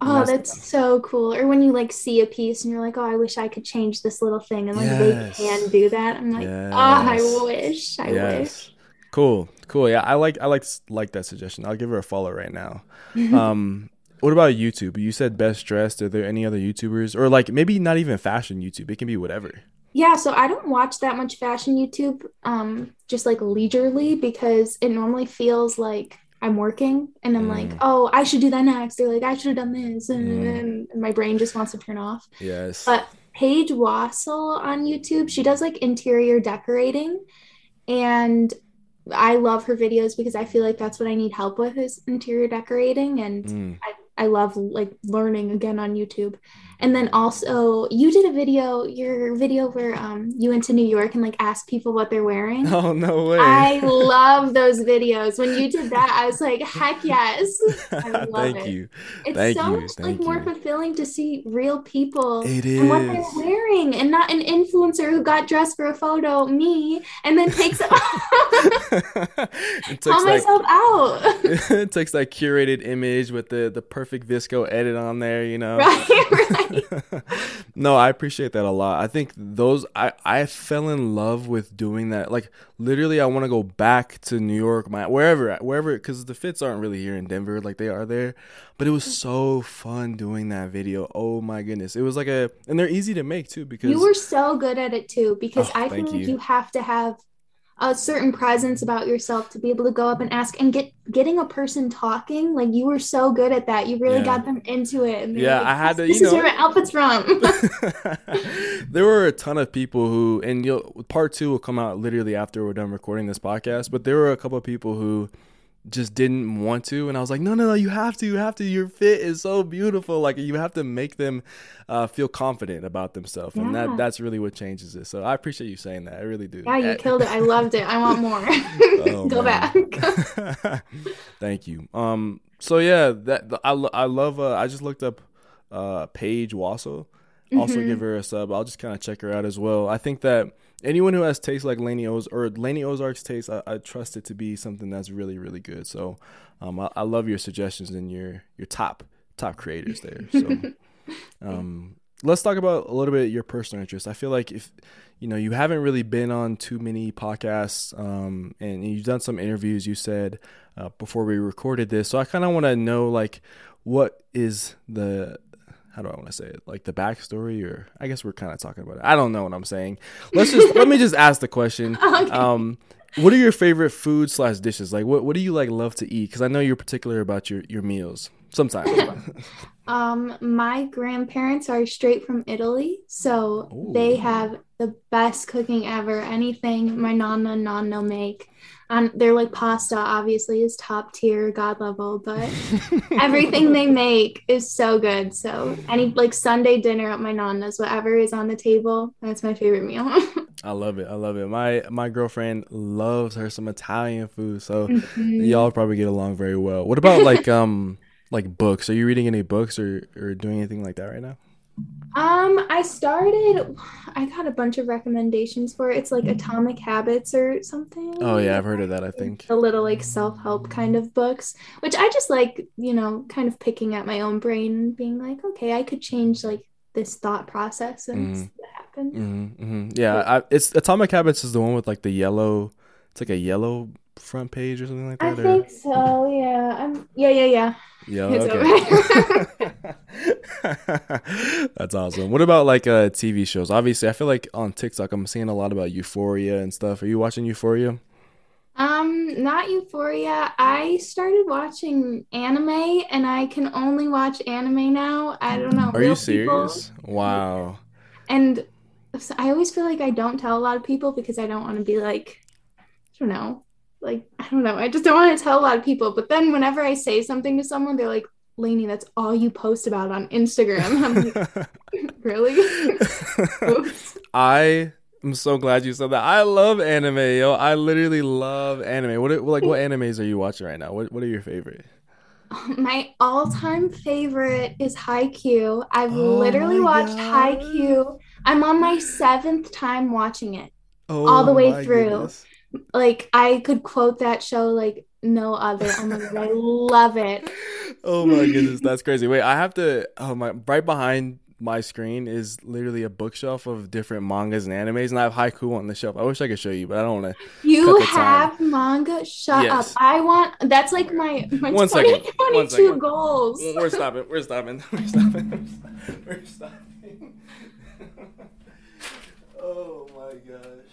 Oh, that's- that's so cool. Or when you like see a piece and you're like, oh, I wish I could change this little thing. And like Yes. they can do that. I'm like, "Oh, I wish. I yes. Cool. Cool. Yeah, I like I like like that suggestion. I'll give her a follow right now. Um what about YouTube? You said best dressed. Are there any other YouTubers or like maybe not even fashion YouTube? It can be whatever. Yeah, so I don't watch that much fashion YouTube, um, just like leisurely because it normally feels like I'm working and I'm like, Mm. oh, I should do that next. Or like, I should have done this. And, Mm. and my brain just wants to turn off. Yes. But Paige Wassel on YouTube, she does like interior decorating. And I love her videos because I feel like that's what I need help with is interior decorating. And Mm. I love like learning again on YouTube. And then also you did a video, your video where um you went to New York and like asked people what they're wearing. Oh no way. I love those videos. When you did that, I was like, heck yes. I love Thank it. you. It's Thank so you, much like thank more fulfilling to see real people It and what they're wearing and not an influencer who got dressed for a photo, me, and then takes it call myself out. it takes that curated image with the the perfect VSCO edit on there, you know. right, right. no, I appreciate that a lot. I think those I I fell in love with doing that. Like literally, I want to go back to New York, my wherever wherever because the fits aren't really here in Denver like they are there. But it was so fun doing that video. Oh my goodness, it was like a and they're easy to make too because You were so good at it too, because Oh, I like you. you have to have a certain presence about yourself to be able to go up and ask and get getting a person talking. Like you were so good at that. You really Yeah. got them into it. And Yeah, like, I had "Yes, to, This you is know- where my outfit's from. there were a ton of people who, and you'll part two will come out literally after we're done recording this podcast. But there were a couple of people who just didn't want to, and I was like, no, no, no, you have to, you have to. Your fit is so beautiful. Like you have to make them uh, feel confident about themselves, and that that's really what changes it. So I appreciate you saying that. I really do. yeah, you killed it. I loved it. I want more. Oh, go back. Thank you. Um. So yeah, that I, I love. Uh, I just looked up uh Paige Wassel. Also Mhm. give her a sub. I'll just kind of check her out as well. I think that anyone who has taste like Lainey Oz or Lainey Ozark's taste, I, I trust it to be something that's really really good. So, um, I, I love your suggestions and your your top top creators there. So, um, let's talk about a little bit your personal interest. I feel like if you know you haven't really been on too many podcasts, um, and you've done some interviews. You said uh, before we recorded this, so I kind of want to know like what is the how do I want to say it? Like the backstory, or I guess we're kind of talking about it. I don't know what I'm saying. Let's just let me just ask the question. Okay. Um, what are your favorite food slash dishes? Like, what what do you like love to eat? Because I know you're particular about your your meals. Sometimes. Um, my grandparents are straight from Italy, so Ooh. they have the best cooking ever. Anything my nonna and nonno make, and they're like pasta. Obviously, is top tier, god level, but everything they make is so good. So any like Sunday dinner at my nonna's, whatever is on the table, that's my favorite meal. I love it. I love it. My my girlfriend loves her some Italian food, so Mhm. y'all probably get along very well. What about like um like books? Are you reading any books or or doing anything like that right now? Um, I started. I got a bunch of recommendations for it. It's like Atomic Habits or something. Oh yeah, I've heard of that. I think. the little like self-help kind of books which i just like you know kind of picking at my own brain and being like okay i could change like this thought process and Mhm. see what happens hmm hmm Yeah, I, it's Atomic Habits is the one with like the yellow. It's like a yellow front page or something like i that. or- think so yeah i'm yeah yeah yeah Yeah. It's Okay. That's awesome. What about like uh TV shows? Obviously, I feel like on TikTok I'm seeing a lot about Euphoria and stuff. Are you watching Euphoria? um not euphoria i started watching anime and i can only watch anime now i don't know Are real you people- serious? Wow. and so i always feel like i don't tell a lot of people because i don't want to be like i don't know like i don't know i just don't want to tell a lot of people but then whenever i say something to someone they're like Lainey, that's all you post about on instagram i'm like really I am so glad you said that. I love anime, yo. I literally love anime. What are- like what animes are you watching right now? What what are your favorite? my all-time favorite is Haikyuu. I've Oh literally watched God. Haikyuu. I'm on my seventh time watching it. Oh, All the way through. goodness. Like I could quote that show like no other. Oh my god, I love it. Oh my goodness, that's crazy. Wait, I have to. Oh my! Right behind my screen is literally a bookshelf of different mangas and animes, and I have Haikyuu on the shelf. I wish I could show you, but I don't want to. You the time. have manga. Shut Yes. up. I want. That's like my my One second. One 2022 second. goals. We're stopping. We're stopping. We're stopping. We're stopping. oh my gosh.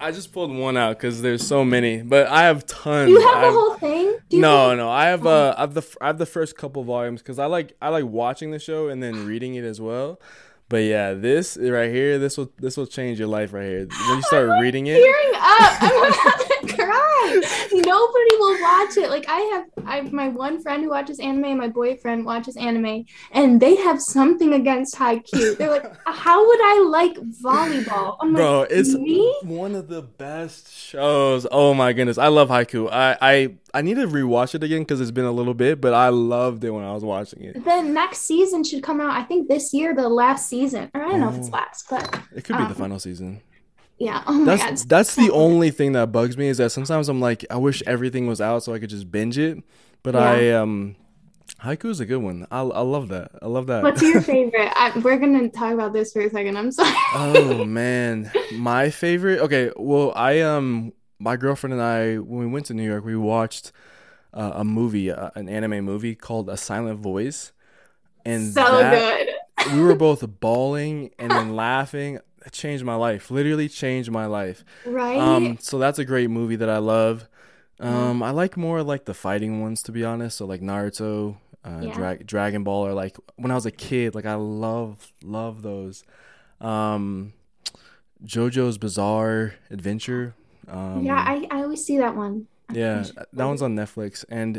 I just pulled one out because there's so many, but I have tons. You have I've- the whole thing? Do you no, think- no. I have uh, I have the I have the first couple volumes because I like I like watching the show and then reading it as well. But yeah, this right here, this will this will change your life right here. When you start reading it, Tearing up. I'm about to cry. Nobody will watch it. Like I have, I have my one friend who watches anime, and my boyfriend watches anime, and they have something against Haikyuu. They're like, "How would I like volleyball?" I'm bro, like, it's me. one of the best shows. Oh my goodness, I love Haikyuu. I I I need to rewatch it again because it's been a little bit, but I loved it when I was watching it. The next season should come out. I think this year, the last season, or I don't know if it's Oh. last, but It could be the Um, final season. Yeah. Oh my god. That's that's the only thing that bugs me is that sometimes I'm like, I wish everything was out so I could just binge it. But Yeah. I um, Haikyuu is a good one. I I love that. I love that. What's your favorite? I, we're gonna talk about this for a second. I'm sorry. oh man, my favorite. Okay, well, I um, my girlfriend and I, when we went to New York, we watched uh, a movie, uh, an anime movie called A Silent Voice, and so that, good. we were both bawling and then laughing. It changed my life. Literally changed my life. Right? Um, so that's a great movie that I love. Um, I like more like the fighting ones to be honest. So like Naruto, uh, Yeah. Dra- Dragon Ball, or like when I was a kid, like I love love those. Um, JoJo's Bizarre Adventure. Um, yeah, I, I always see that one. yeah, that one's on Netflix, and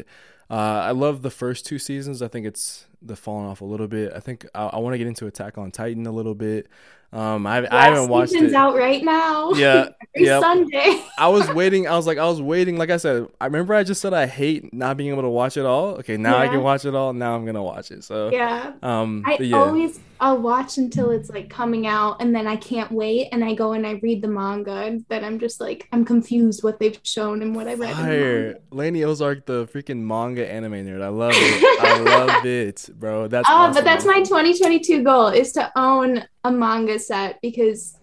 uh, I love the first two seasons. I think it's the falling off a little bit. I think I, I want to get into Attack on Titan a little bit. Um, I, I haven't watched it. out right now. Yeah, Every yep. Sunday. I was waiting. I was like, I was waiting. Like I said, I remember I just said I hate not being able to watch it all. Okay, now I can watch it all. Now I'm gonna watch it. So, yeah. um, I yeah, always I'll watch until it's like coming out and then I can't wait and I go and I read the manga and then I'm just like I'm confused what they've shown and what I read. Fire. manga. Ozark, the freaking manga anime nerd. I love it. I love it, bro. That's Oh, awesome. but that's my 2022 goal is to own a manga set because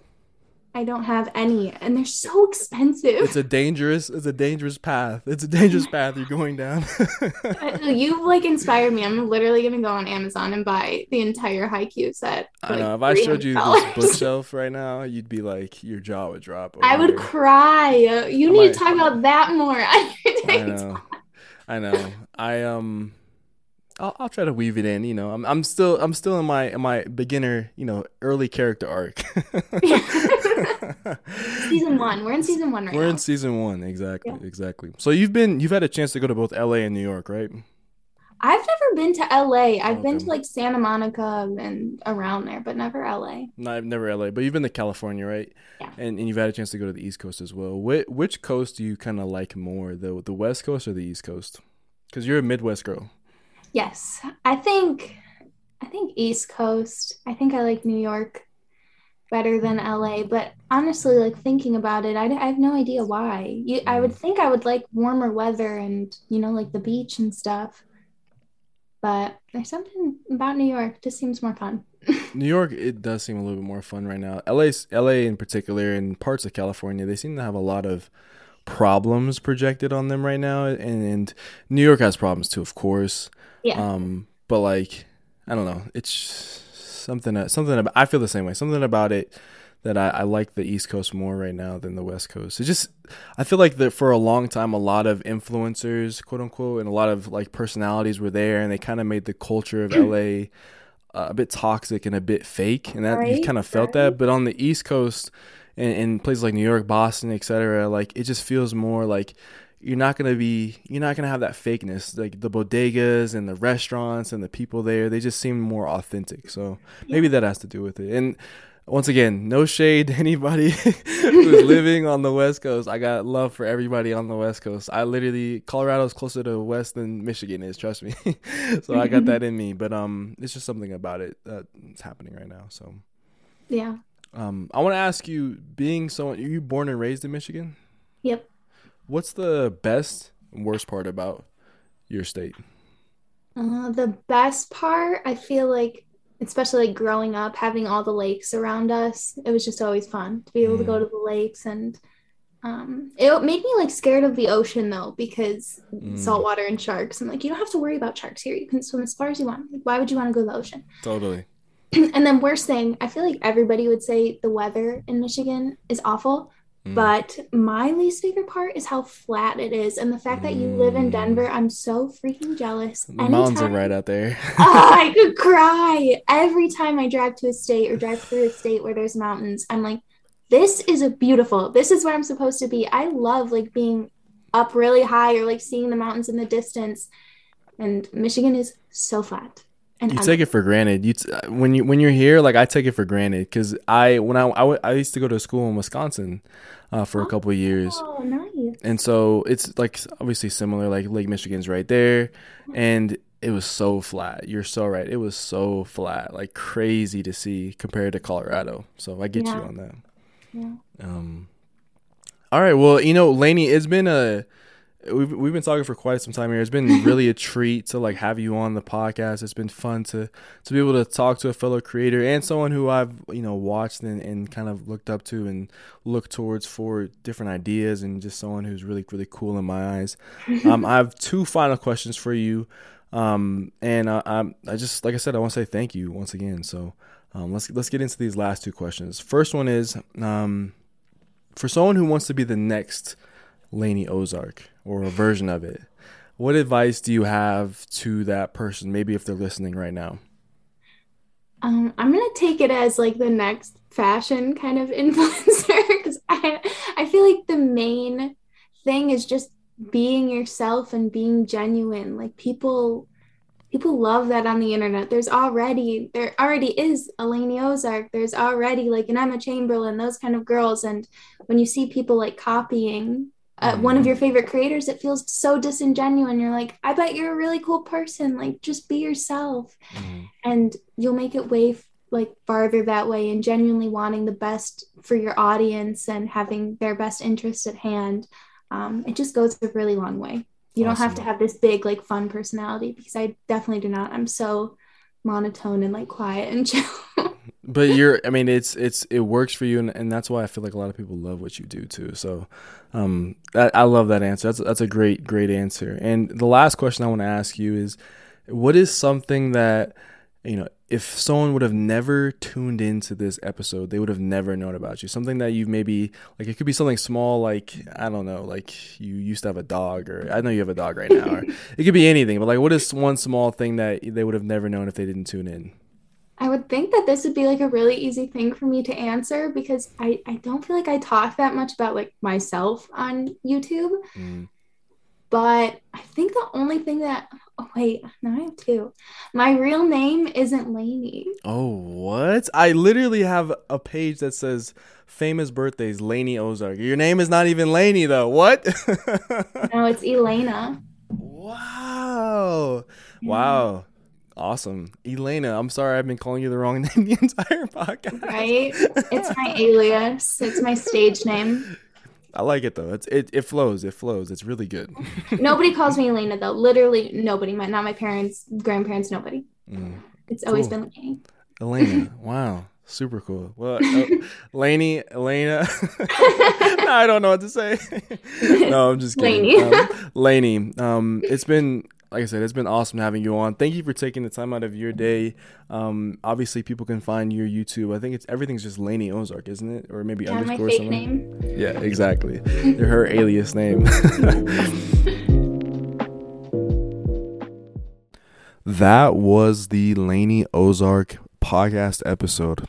I don't have any and they're so expensive. It's a dangerous. It's a dangerous path. It's a dangerous path you're going down. You've like inspired me. I'm literally gonna go on Amazon and buy the entire Haikyuu set. I know. If I showed you this bookshelf right now, you'd be like, your jaw would drop. I would here. cry. You I need might- to talk about that more. I know. I know. I um. I'll, I'll try to weave it in. You know, I'm I'm still I'm still in my in my beginner you know early character arc. season one. We're in season one right We're now. in season one, exactly, Yeah. exactly. So you've been you've had a chance to go to both L.A. and New York, right? I've never been to LA. I've been to like Santa Monica and around there, but never LA. No, I've never L.A., but you've been to California, right? Yeah. And and you've had a chance to go to the East Coast as well. Which which coast do you kind of like more, the the West Coast or the East Coast? Because you're a Midwest girl. Yes, I think I think East Coast. I think I like New York better than LA, but honestly, like thinking about it, I, I have no idea why. You, I would think I would like warmer weather and you know like the beach and stuff. But there's something about New York just seems more fun. New York, it does seem a little bit more fun right now. LA, LA in particular, and parts of California, they seem to have a lot of problems projected on them right now, and, and New York has problems too, of course. Yeah. Um, but like, I don't know, it's something that something about. I feel the same way. Something about it that I, I like the East Coast more right now than the West Coast. It's just I feel like that for a long time, a lot of influencers, quote unquote, and a lot of like personalities were there, and they kind of made the culture of LA uh, a bit toxic and a bit fake, and that you kind of felt right. that. But on the East Coast, in, in places like New York, Boston, etc., like it just feels more like you're not gonna be you're not gonna have that fakeness. Like the bodegas and the restaurants and the people there they just seem more authentic. So maybe that has to do with it. And once again no shade to anybody who's living on the west coast. I got love for everybody on the west coast. I literally colorado's closer to west than michigan is trust me. So i got that in me. But um it's just something about it that's happening right now so. Yeah. um i want to ask you being someone are you born and raised in michigan? Yep. What's the best and worst part about your state? Uh, the best part, I feel like, especially like growing up, having all the lakes around us, it was just always fun to be able to go Mm. to the lakes and um, it made me like scared of the ocean though because Mm. saltwater and sharks. I'm like, you don't have to worry about sharks here. You can swim as far as you want. Like, why would you want to go to the ocean? Totally. and then worst thing, I feel like everybody would say the weather in Michigan is awful. Mm. But my least favorite part is how flat it is, and the fact that you live in Mm. Denver. I'm so freaking jealous. The mountains are right out there. oh, I could cry every time I drive to a state or drive through a state where there's mountains. I'm like, this is a beautiful. This is where I'm supposed to be. I love like being up really high or like seeing the mountains in the distance. And Michigan is so flat. And you I'm- take it for granted. You t- when you when you're here, like I take it for granted because I when I, I w- I used to go to school in Wisconsin uh, for a couple of years, Oh, nice. and so it's like obviously similar. Like Lake Michigan's right there, and it was so flat. You're so right. It was so flat, like crazy to see compared to Colorado. So I get you on that. Yeah. Um. All right. Well, you know, Lainey, it's been a we've we've been talking for quite some time here. It's been really a treat to like have you on the podcast. It's been fun to to be able to talk to a fellow creator and someone who I've you know watched and, and kind of looked up to and looked towards for different ideas and just someone who's really really cool in my eyes. Um, I have two final questions for you. Um, and I, I'm I just like I said, I want to say thank you once again. So. Um, let's let's get into these last two questions. First one is um, for someone who wants to be the next Lainey Ozark or a version of it. What advice do you have to that person? Maybe if they're listening right now. Um, I'm gonna take it as like the next fashion kind of influencer because I I feel like the main thing is just being yourself and being genuine. Like people people love that on the internet. There's already there already is Eleni Ozark. There's already like an Emma Chamberlain, those kind of girls. And when you see people like copying uh, one of your favorite creators, it feels so disingenuous. You're like, I bet you're a really cool person. Like just be yourself and you'll make it way f- like farther that way and genuinely wanting the best for your audience and having their best interest at hand, um, it just goes a really long way. You don't have to have this big, like, fun personality because I definitely do not. I'm so monotone and like quiet and chill. But you're i mean it's it's it works for you and, and that's why i feel like a lot of people love what you do too. So um that, i love that answer. That's that's a great great answer. And the last question i want to ask you is what is something that you know if someone would have never tuned into this episode they would have never known about you? Something that you've maybe like it could be something small like i don't know like you used to have a dog or i know you have a dog right now or it could be anything but like what is one small thing that they would have never known if they didn't tune in I would think that this would be like a really easy thing for me to answer because I, I don't feel like I talk that much about like myself on YouTube. Mm. But I think the only thing that oh wait, no, I have two. My real name isn't Lainey. Oh what? I literally have a page that says famous birthdays, Lainey Ozark. Your name is not even Lainey though. What? no, it's Elena. Wow. Yeah. Wow. Awesome. Elena, I'm sorry I've been calling you the wrong name the entire podcast. Right? It's my alias. It's my stage name. I like it though. It's it, it flows. It flows. It's really good. nobody calls me Elena though. Literally nobody. My not my parents, grandparents, nobody. Mm, it's cool. always been Lainey. Elena. wow. Super cool. Well, uh, Lainey, Elena. no, I don't know what to say. no, I'm just kidding. Lainey. Um, Lainey. Um, it's been like I said, it's been awesome having you on. Thank you for taking the time out of your day. Um, obviously, people can find your YouTube. I think it's everything's just Lainey Ozark, isn't it? Or maybe yeah, underscore my fake name. Yeah, exactly. her alias name. that was the Lainey Ozark podcast episode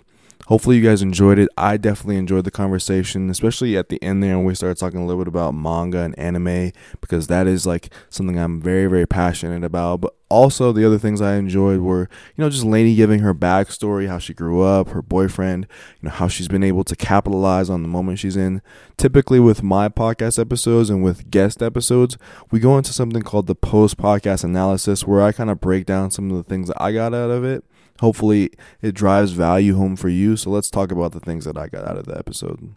hopefully you guys enjoyed it. I definitely enjoyed the conversation, especially at the end there when we started talking a little bit about manga and anime because that is like something I'm very very passionate about. But also the other things I enjoyed were you know just Lainey giving her backstory, how she grew up, her boyfriend, you know how she's been able to capitalize on the moment she's in. Typically with my podcast episodes and with guest episodes, we go into something called the post podcast analysis where I kind of break down some of the things that I got out of it hopefully it drives value home for you. So let's talk about the things that I got out of the episode.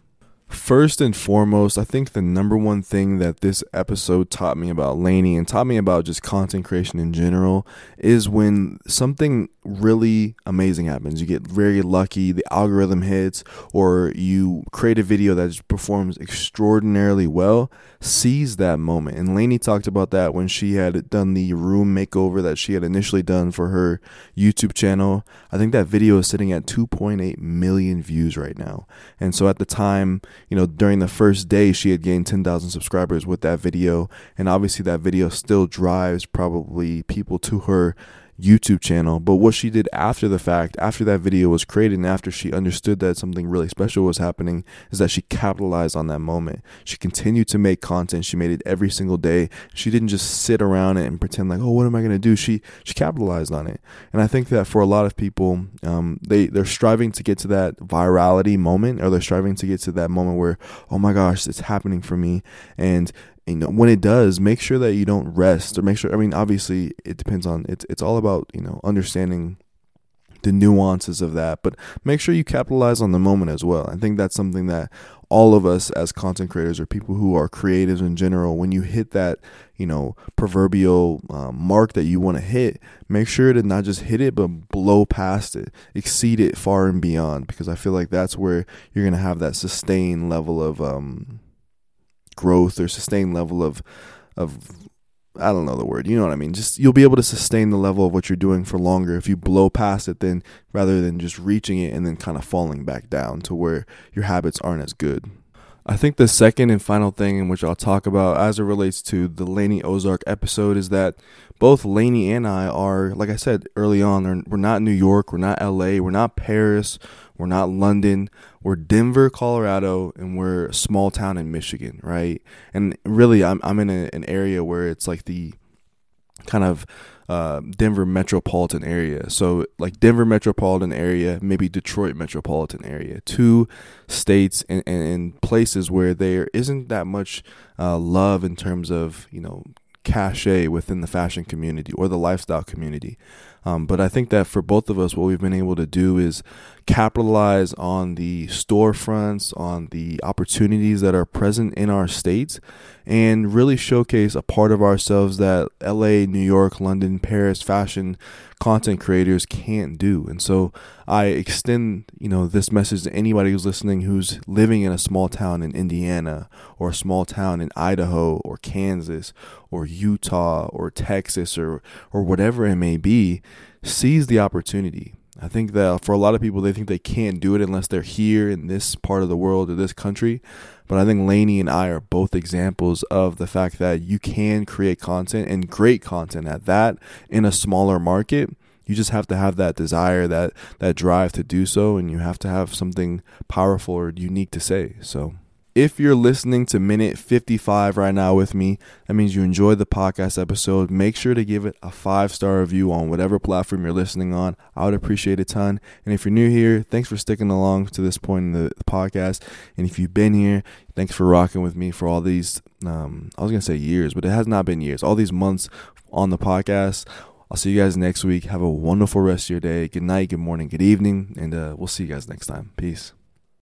First and foremost, I think the number one thing that this episode taught me about Lainey and taught me about just content creation in general is when something really amazing happens. You get very lucky, the algorithm hits, or you create a video that performs extraordinarily well, seize that moment. And Lainey talked about that when she had done the room makeover that she had initially done for her YouTube channel. I think that video is sitting at 2.8 million views right now. And so at the time, you know, during the first day, she had gained 10,000 subscribers with that video. And obviously, that video still drives probably people to her YouTube channel. But what she did after the fact, after that video was created, and after she understood that something really special was happening, is that she capitalized on that moment. She continued to make content. She made it every single day. She didn't just sit around it and pretend like, oh, what am I to do? She she capitalized on it. And I think that for a lot of people, um, they they're striving to get to that virality moment, or they're striving to get to that moment where, oh my gosh, it's happening for me, and you know when it does make sure that you don't rest or make sure i mean obviously it depends on it's it's all about you know understanding the nuances of that but make sure you capitalize on the moment as well. I think that's something that all of us as content creators or people who are creatives in general when you hit that you know proverbial um, mark that you want to hit make sure to not just hit it but blow past it exceed it far and beyond because i feel like that's where you're going to have that sustained level of um growth or sustained level of of I don't know the word. You know what I mean? Just you'll be able to sustain the level of what you're doing for longer if you blow past it then rather than just reaching it and then kind of falling back down to where your habits aren't as good. I think the second and final thing in which I'll talk about as it relates to the Lainey Ozark episode is that both Lainey and I are, like I said early on, we're not New York, we're not LA, we're not Paris, we're not London, we're Denver, Colorado, and we're a small town in Michigan, right? And really, I'm I'm in a, an area where it's like the kind of uh, Denver metropolitan area. So, like Denver metropolitan area, maybe Detroit metropolitan area, two states and, and, and places where there isn't that much uh, love in terms of, you know, cachet within the fashion community or the lifestyle community. Um, but I think that for both of us, what we've been able to do is capitalize on the storefronts, on the opportunities that are present in our states, and really showcase a part of ourselves that LA, New York, London, Paris fashion content creators can't do. And so I extend, you know, this message to anybody who's listening who's living in a small town in Indiana or a small town in Idaho or Kansas or Utah or Texas or or whatever it may be, seize the opportunity I think that for a lot of people, they think they can't do it unless they're here in this part of the world or this country. But I think Lainey and I are both examples of the fact that you can create content and great content at that in a smaller market. You just have to have that desire, that that drive to do so, and you have to have something powerful or unique to say. So if you're listening to minute 55 right now with me, that means you enjoyed the podcast episode. Make sure to give it a five star review on whatever platform you're listening on. I would appreciate a ton. And if you're new here, thanks for sticking along to this point in the, podcast. And if you've been here, thanks for rocking with me for all these, um, I was going to say years, but it has not been years, all these months on the podcast. I'll see you guys next week. Have a wonderful rest of your day. Good night, good morning, good evening, and uh, we'll see you guys next time. Peace.